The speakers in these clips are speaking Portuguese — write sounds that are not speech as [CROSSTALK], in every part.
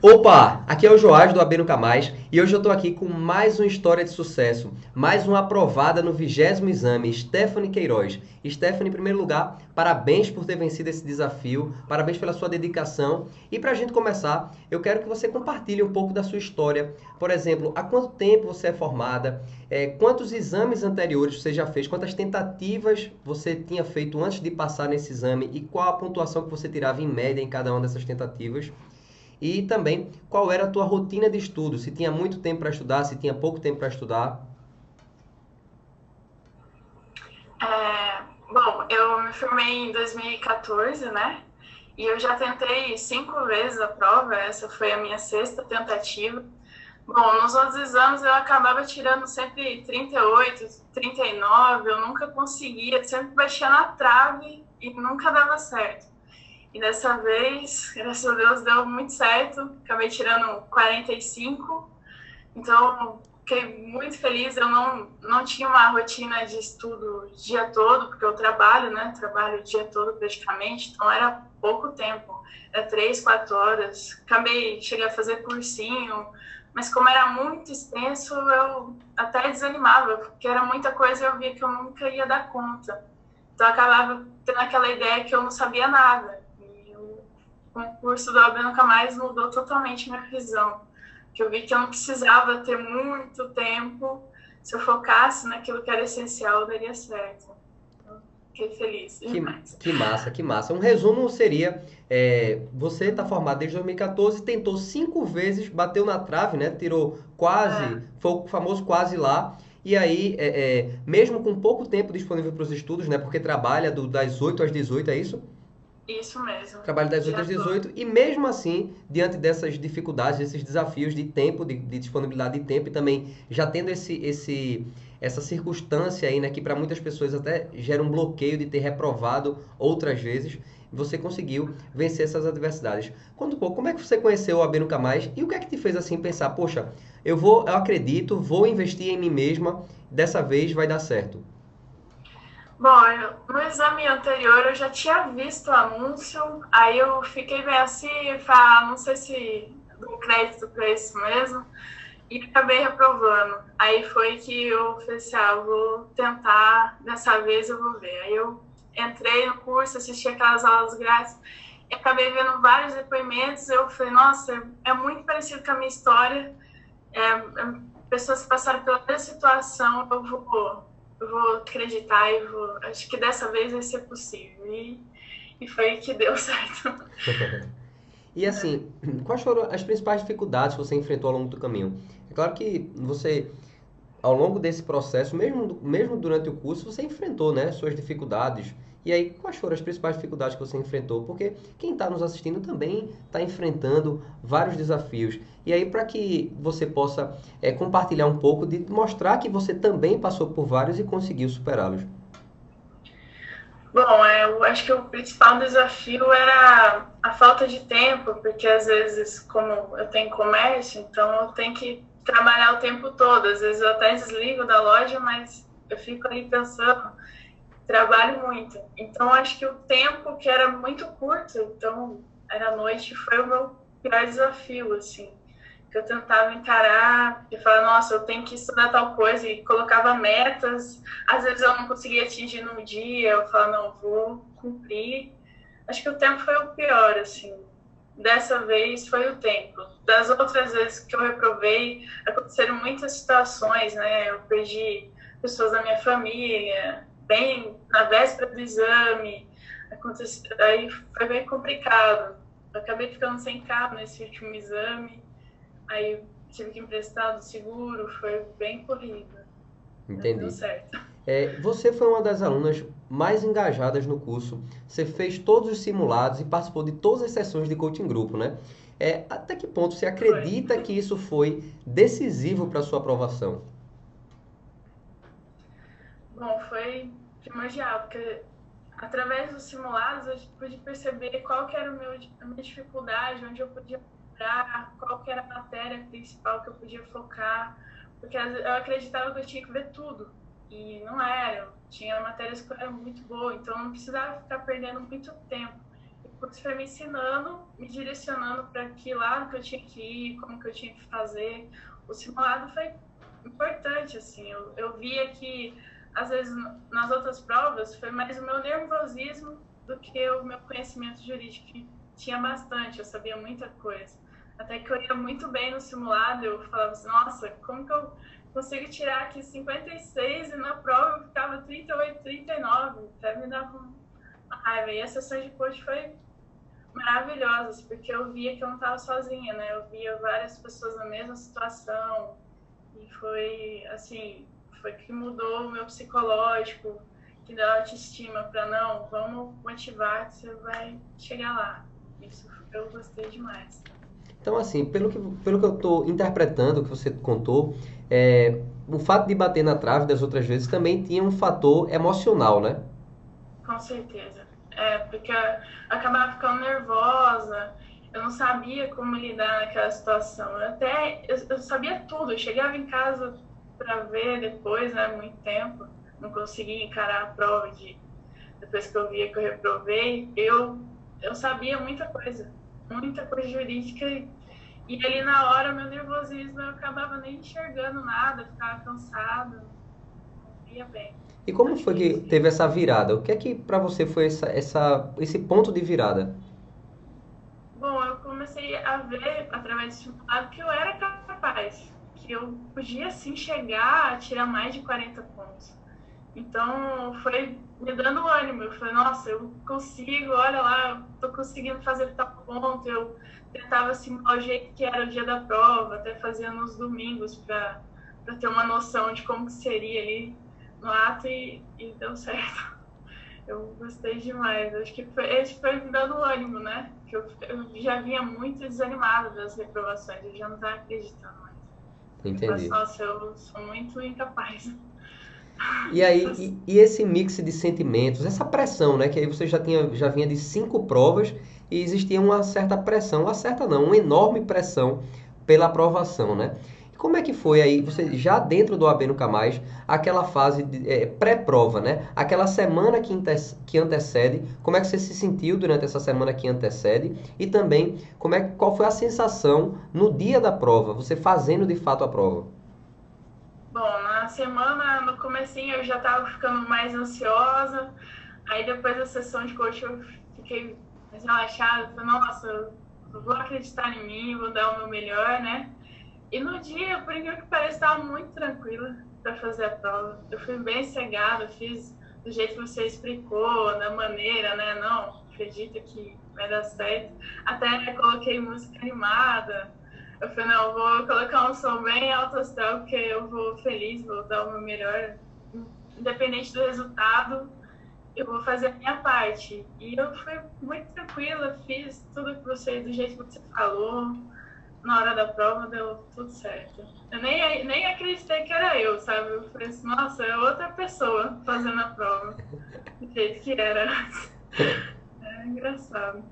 Opa, aqui é o Joás do AB Nunca Mais e hoje eu estou aqui com mais uma história de sucesso, mais uma aprovada no vigésimo exame, Stephanie Queiroz. Stephanie, em primeiro lugar, parabéns por ter vencido esse desafio, parabéns pela sua dedicação e para a gente começar, eu quero que você compartilhe um pouco da sua história. Por exemplo, há quanto tempo você é formada, é, quantos exames anteriores você já fez, quantas tentativas você tinha feito antes de passar nesse exame e qual a pontuação que você tirava em média em cada uma dessas tentativas. E também qual era a tua rotina de estudo, se tinha muito tempo para estudar, se tinha pouco tempo para estudar. É, bom, eu me formei em 2014, né? E eu já tentei cinco vezes a prova, essa foi a minha sexta tentativa. Bom, nos outros exames eu acabava tirando sempre 38, 39, eu nunca conseguia, sempre baixia na trave e nunca dava certo. E dessa vez, graças a Deus, deu muito certo. Acabei tirando 45. Então, fiquei muito feliz. Eu não, não tinha uma rotina de estudo o dia todo, porque eu trabalho, né? Trabalho o dia todo praticamente. Então, era pouco tempo. Era três, quatro horas. Acabei, cheguei a fazer cursinho. Mas como era muito extenso, eu até desanimava, porque era muita coisa e eu via que eu nunca ia dar conta. Então, eu acabava tendo aquela ideia que eu não sabia nada com o curso do AB Nunca Mais mudou totalmente minha visão. Que eu vi que eu não precisava ter muito tempo. Se eu focasse naquilo que era essencial, daria certo. Então, fiquei feliz que, Que massa, que massa. Um resumo seria: é, você está formado desde 2014, tentou cinco vezes, bateu na trave, né? Tirou quase, é. foi o famoso quase lá. E aí, é, é mesmo com pouco tempo disponível para os estudos, né? Porque trabalha do, das 8 às 18, é isso? Isso mesmo. Trabalho das 8 às 18. E mesmo assim, diante dessas dificuldades, desses desafios de tempo, de, de disponibilidade de tempo e também já tendo esse, esse, essa circunstância aí, né, que para muitas pessoas até gera um bloqueio de ter reprovado outras vezes, você conseguiu vencer essas adversidades. Conta um pouco, como é que você conheceu o AB Nunca Mais e o que é que te fez assim pensar, poxa, eu vou, eu acredito, vou investir em mim mesma, dessa vez vai dar certo? Bom, no exame anterior eu já tinha visto o anúncio, aí eu fiquei bem assim, falei, não sei se dou crédito para isso mesmo, e acabei reprovando. Aí foi que eu falei assim, ah, vou tentar, dessa vez eu vou ver. Aí eu entrei no curso, assisti aquelas aulas grátis, e acabei vendo vários depoimentos, eu falei, nossa, é muito parecido com a minha história, é, é, pessoas que passaram pela mesma situação, eu vou vou acreditar e vou. Acho que dessa vez vai ser possível. E, e foi que deu [LAUGHS] certo. e assim, quais foram as principais dificuldades que você enfrentou ao longo do caminho? É claro que você, ao longo desse processo, mesmo, mesmo durante o curso, você enfrentou né, suas dificuldades e aí, quais foram as principais dificuldades que você enfrentou? Porque quem está nos assistindo também está enfrentando vários desafios. E aí, para que você possa é, compartilhar um pouco, de mostrar que você também passou por vários e conseguiu superá-los. Bom, é, eu acho que o principal desafio era a falta de tempo, porque às vezes, como eu tenho comércio, então eu tenho que trabalhar o tempo todo. Às vezes eu até desligo da loja, mas eu fico ali pensando trabalho muito. Então, acho que o tempo que era muito curto, então era noite, foi o meu pior desafio, assim. Que eu tentava encarar e falar, nossa, eu tenho que estudar tal coisa, e colocava metas. Às vezes eu não conseguia atingir no dia, eu falava, não, vou cumprir. Acho que o tempo foi o pior, assim. Dessa vez foi o tempo. Das outras vezes que eu reprovei, aconteceram muitas situações, né? Eu perdi pessoas da minha família, bem na véspera do exame, aconteceu, aí foi bem complicado. Eu acabei ficando sem carro nesse último exame, aí tive que emprestar do seguro, foi bem corrido. Entendi. Deu certo. É, você foi uma das alunas mais engajadas no curso. Você fez todos os simulados e participou de todas as sessões de coaching grupo, né? É, até que ponto você acredita foi. que isso foi decisivo para sua aprovação? Bom, foi primordial, porque através dos simulados eu pude perceber qual que era o meu, a minha dificuldade, onde eu podia focar, qual que era a matéria principal que eu podia focar, porque eu acreditava que eu tinha que ver tudo, e não era. Tinha matérias que eram muito boas, então eu não precisava ficar perdendo muito tempo. curso foi me ensinando, me direcionando para que lado que eu tinha que ir, como que eu tinha que fazer. O simulado foi importante, assim. Eu, eu via que, às vezes, nas outras provas, foi mais o meu nervosismo do que o meu conhecimento jurídico, que tinha bastante, eu sabia muita coisa. Até que eu ia muito bem no simulado, eu falava assim, nossa, como que eu consigo tirar aqui 56 e na prova eu ficava 38, 39, até me dava uma raiva. E a sessão de coach foi maravilhosas, porque eu via que eu não estava sozinha, né? Eu via várias pessoas na mesma situação e foi, assim, foi que mudou o meu psicológico, que deu autoestima para não, vamos motivar que você vai chegar lá. Isso eu gostei demais. Então, assim, pelo que, pelo que eu estou interpretando, que você contou, é, o fato de bater na trave das outras vezes também tinha um fator emocional, né? Com certeza. É, porque eu acabava ficando nervosa, eu não sabia como lidar naquela situação. Eu até eu, eu sabia tudo, eu chegava em casa para ver depois, né, muito tempo, não conseguia encarar a prova de depois que eu via que eu reprovei, eu eu sabia muita coisa, muita coisa jurídica e ali na hora meu nervosismo eu acabava nem enxergando nada, ficava cansada, não ia bem. E como foi que teve essa virada? O que é que para você foi essa, essa, esse ponto de virada? Bom, eu comecei a ver através simulado que eu era capaz, que eu podia sim chegar a tirar mais de 40 pontos. Então foi me dando ânimo. Eu falei, nossa, eu consigo, olha lá, tô conseguindo fazer tal ponto. Eu tentava simular o jeito que era o dia da prova, até fazia nos domingos para ter uma noção de como que seria ali no ato e, e deu certo. [LAUGHS] Eu gostei demais. Acho que foi, foi me dando ânimo, né? Que eu, eu já vinha muito desanimada das reprovações, eu já não estava acreditando. Entendi. Mas, eu sou muito incapaz. E aí, e, e, esse mix de sentimentos, essa pressão, né? Que aí você já tinha, já vinha de cinco provas e existia uma certa pressão, uma certa não, uma enorme pressão pela aprovação, né? Como é que foi aí, você já dentro do AB Nunca Mais, aquela fase é, pré-prova, né? Aquela semana que, que antecede, como é que você se sentiu durante essa semana que antecede? E também, como é, qual foi a sensação no dia da prova, você fazendo de fato a prova? Bom, na semana, no comecinho eu já estava ficando mais ansiosa, aí depois da sessão de coach eu fiquei mais relaxada, falei, nossa, eu vou acreditar em mim, vou dar o meu melhor, né? E no dia, por incrível que pareça, estava muito tranquila para fazer a prova. Eu fui bem cegada, fiz do jeito que você explicou, da maneira, né? Não, acredita que vai dar certo. Até coloquei música animada. Eu falei, não, vou colocar um som bem alto astral, porque eu vou feliz, vou dar o meu melhor. Independente do resultado, eu vou fazer a minha parte. E eu fui muito tranquila, fiz tudo que você, do jeito que você falou na hora da prova deu tudo certo. Eu nem, nem acreditei que era eu, sabe? Eu falei assim, nossa, é outra pessoa fazendo a prova. Do jeito que era. [LAUGHS] É engraçado.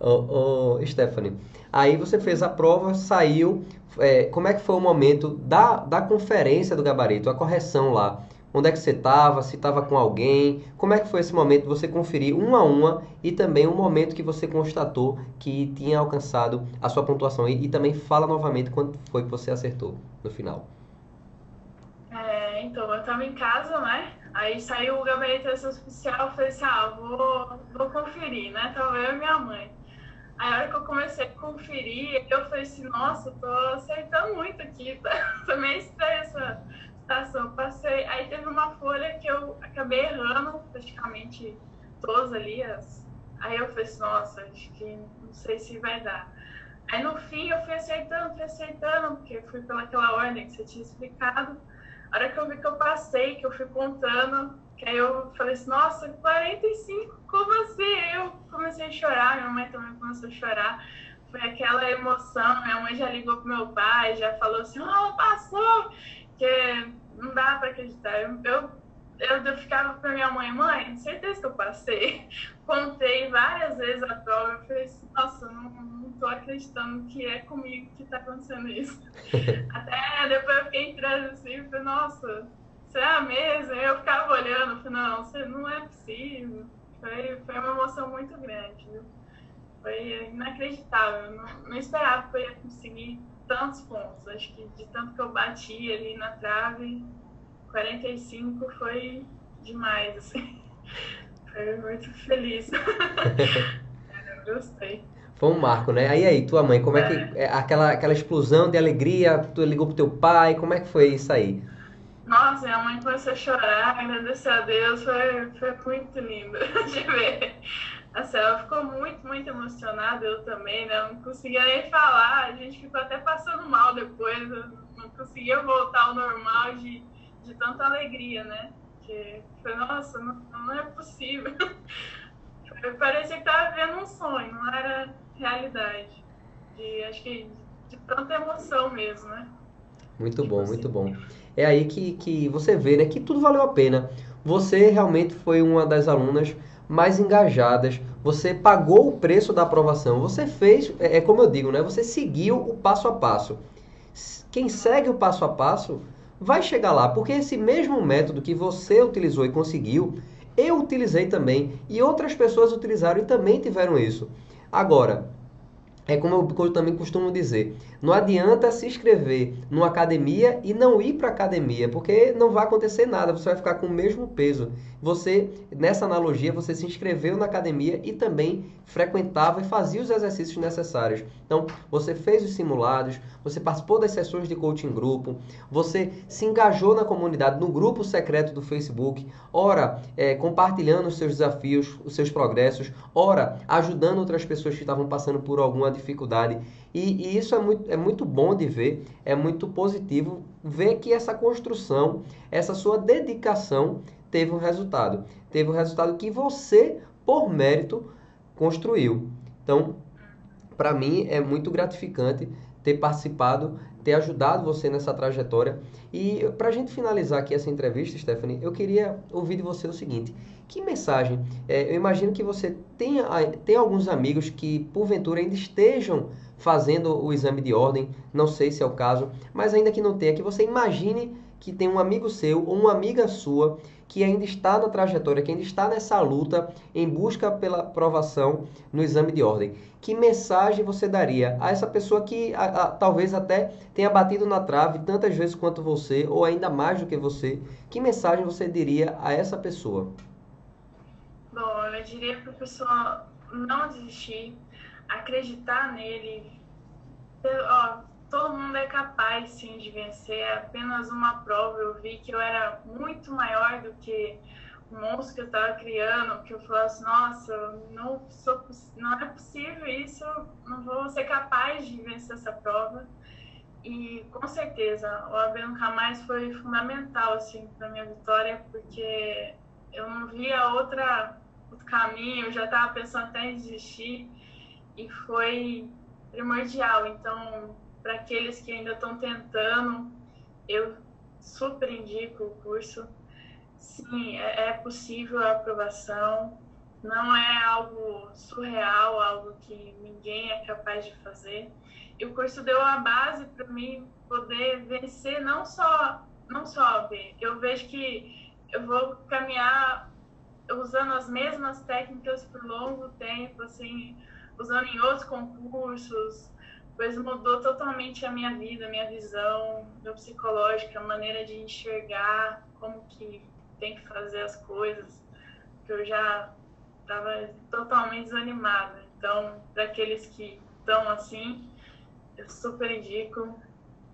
Ô, Stephanie, aí você fez a prova, saiu. É, como é que foi o momento da, da conferência do gabarito, a correção lá? Onde é que você estava, se estava com alguém, como é que foi esse momento de você conferir uma a uma e também o um momento que você constatou que tinha alcançado a sua pontuação e, e também fala novamente quanto foi que você acertou no final. É, então, eu estava em casa, né? Aí saiu o gabinete oficial, eu falei assim, ah, vou, vou conferir, né? Tava eu e minha mãe. Aí a hora que eu comecei a conferir, eu falei assim, nossa, tô acertando muito aqui, [LAUGHS] tá? Foi meio estranho essa estação, passei. Aí teve uma folha que eu acabei errando praticamente todas ali. As... Aí eu falei assim, nossa, acho que não sei se vai dar. Aí no fim eu fui acertando, fui acertando, porque fui pelaquela ordem que você tinha explicado. A hora que eu vi que eu passei, que eu fui contando, que aí eu falei assim, nossa, 45, como assim? Eu comecei a chorar, minha mãe também começou a chorar. Foi aquela emoção, minha mãe já ligou pro meu pai, já falou assim, oh, passou! Porque não dá para acreditar. Eu, eu, eu, ficava para minha mãe, mãe, certeza que eu passei. [LAUGHS] Contei várias vezes a prova. Eu falei assim, nossa, não, não tô acreditando que é comigo que tá acontecendo isso. [LAUGHS] Até depois eu fiquei entrando assim, falei, nossa, será mesmo? Eu ficava olhando, falei, não, você não é possível. Foi, foi uma emoção muito grande, viu? foi inacreditável. Não, não esperava que eu ia conseguir tantos pontos. Acho que de tanto que eu bati ali na trave, 45 foi demais, assim. [LAUGHS] Foi muito feliz. [LAUGHS] eu gostei. Foi um marco, né? Aí aí, tua mãe, como é, é que. É, aquela, aquela explosão de alegria, tu ligou pro teu pai, como é que foi isso aí? Nossa, minha mãe começou a chorar, agradecer a Deus, foi, foi muito lindo [LAUGHS] de ver. Assim, ela ficou muito, muito emocionada, eu também, né? Não conseguia nem falar, a gente ficou até passando mal depois, não conseguia voltar ao normal de, de tanta alegria, né? Que foi, nossa, não, não é possível. [LAUGHS] Parecia que estava vendo um sonho, não era realidade. De, acho que de tanta emoção mesmo, né? Muito tipo bom, assim. muito bom. É aí que, que você vê, né, que tudo valeu a pena. Você realmente foi uma das alunas mais engajadas. Você pagou o preço da aprovação. Você fez, é, é como eu digo, né? Você seguiu o passo a passo. Quem segue o passo a passo vai chegar lá, porque esse mesmo método que você utilizou e conseguiu, eu utilizei também e outras pessoas utilizaram e também tiveram isso. Agora, é como eu também costumo dizer, não adianta se inscrever numa academia e não ir para academia, porque não vai acontecer nada, você vai ficar com o mesmo peso. Você, nessa analogia, você se inscreveu na academia e também frequentava e fazia os exercícios necessários. Então, você fez os simulados, você participou das sessões de coaching grupo, você se engajou na comunidade, no grupo secreto do Facebook, ora é, compartilhando os seus desafios, os seus progressos, ora ajudando outras pessoas que estavam passando por alguma dificuldade. E, e, isso é muito, é muito bom de ver, é muito positivo ver que essa construção, essa sua dedicação teve um resultado. Teve um resultado que você, por mérito, construiu. Então, para mim é muito gratificante ter participado, ter ajudado você nessa trajetória. E para a gente finalizar aqui essa entrevista, Stephanie, eu queria ouvir de você o seguinte: que mensagem? É, eu imagino que você tenha, tem alguns amigos que, porventura, ainda estejam fazendo o exame de ordem, não sei se é o caso, mas ainda que não tenha, que você imagine que tem um amigo seu ou uma amiga sua que ainda está na trajetória, que ainda está nessa luta em busca pela aprovação no exame de ordem. Que mensagem você daria a essa pessoa que a, a, talvez até tenha batido na trave tantas vezes quanto você, ou ainda mais do que você? Que mensagem você diria a essa pessoa? Bom, eu diria para a pessoa não desistir, acreditar nele. Ó, todo mundo é capaz sim de vencer. É apenas uma prova. Eu vi que eu era muito maior do que o monstro que eu estava criando, que eu falasse, nossa, não, sou, não é possível isso, não vou ser capaz de vencer essa prova. E com certeza, o AB Nunca Mais foi fundamental assim, para minha vitória, porque eu não via outra, outro caminho, eu já estava pensando até em desistir, e foi primordial. Então, para aqueles que ainda estão tentando, eu super indico o curso. Sim, é, é possível a aprovação, não é algo surreal, algo que ninguém é capaz de fazer. E o curso deu a base para mim poder vencer não só não só a B. Eu vejo que eu vou caminhar usando as mesmas técnicas por longo tempo, assim, usando em outros concursos, pois mudou totalmente a minha vida, a minha visão, meu psicológico, a maneira de enxergar como que tem que fazer as coisas, que eu já estava totalmente desanimada. Então, para aqueles que estão assim, eu super indico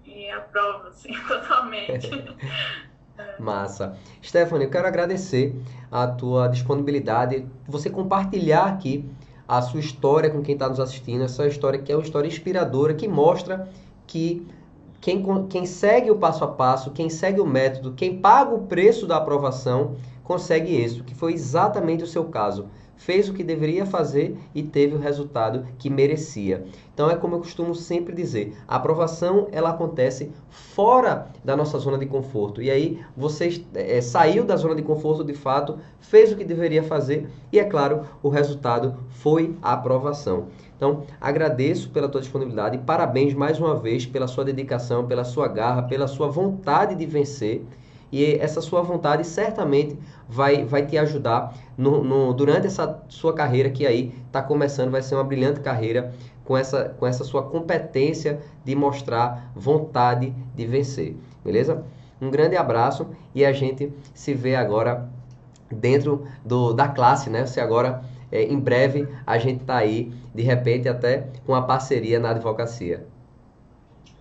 e aprovo, assim, [LAUGHS] totalmente. [LAUGHS] Massa. Stephanie, eu quero agradecer a tua disponibilidade, você compartilhar aqui a sua história com quem está nos assistindo, essa história que é uma história inspiradora, que mostra que quem, quem segue o passo a passo, quem segue o método, quem paga o preço da aprovação, consegue isso, que foi exatamente o seu caso fez o que deveria fazer e teve o resultado que merecia. Então é como eu costumo sempre dizer, a aprovação ela acontece fora da nossa zona de conforto. E aí você é, saiu da zona de conforto de fato, fez o que deveria fazer e é claro, o resultado foi a aprovação. Então, agradeço pela tua disponibilidade e parabéns mais uma vez pela sua dedicação, pela sua garra, pela sua vontade de vencer e essa sua vontade certamente vai, vai te ajudar no, no durante essa sua carreira que aí está começando, vai ser uma brilhante carreira com essa, com essa sua competência de mostrar vontade de vencer, beleza? Um grande abraço e a gente se vê agora dentro do, da classe, né? Você agora, é, em breve, a gente está aí, de repente, até com a parceria na advocacia.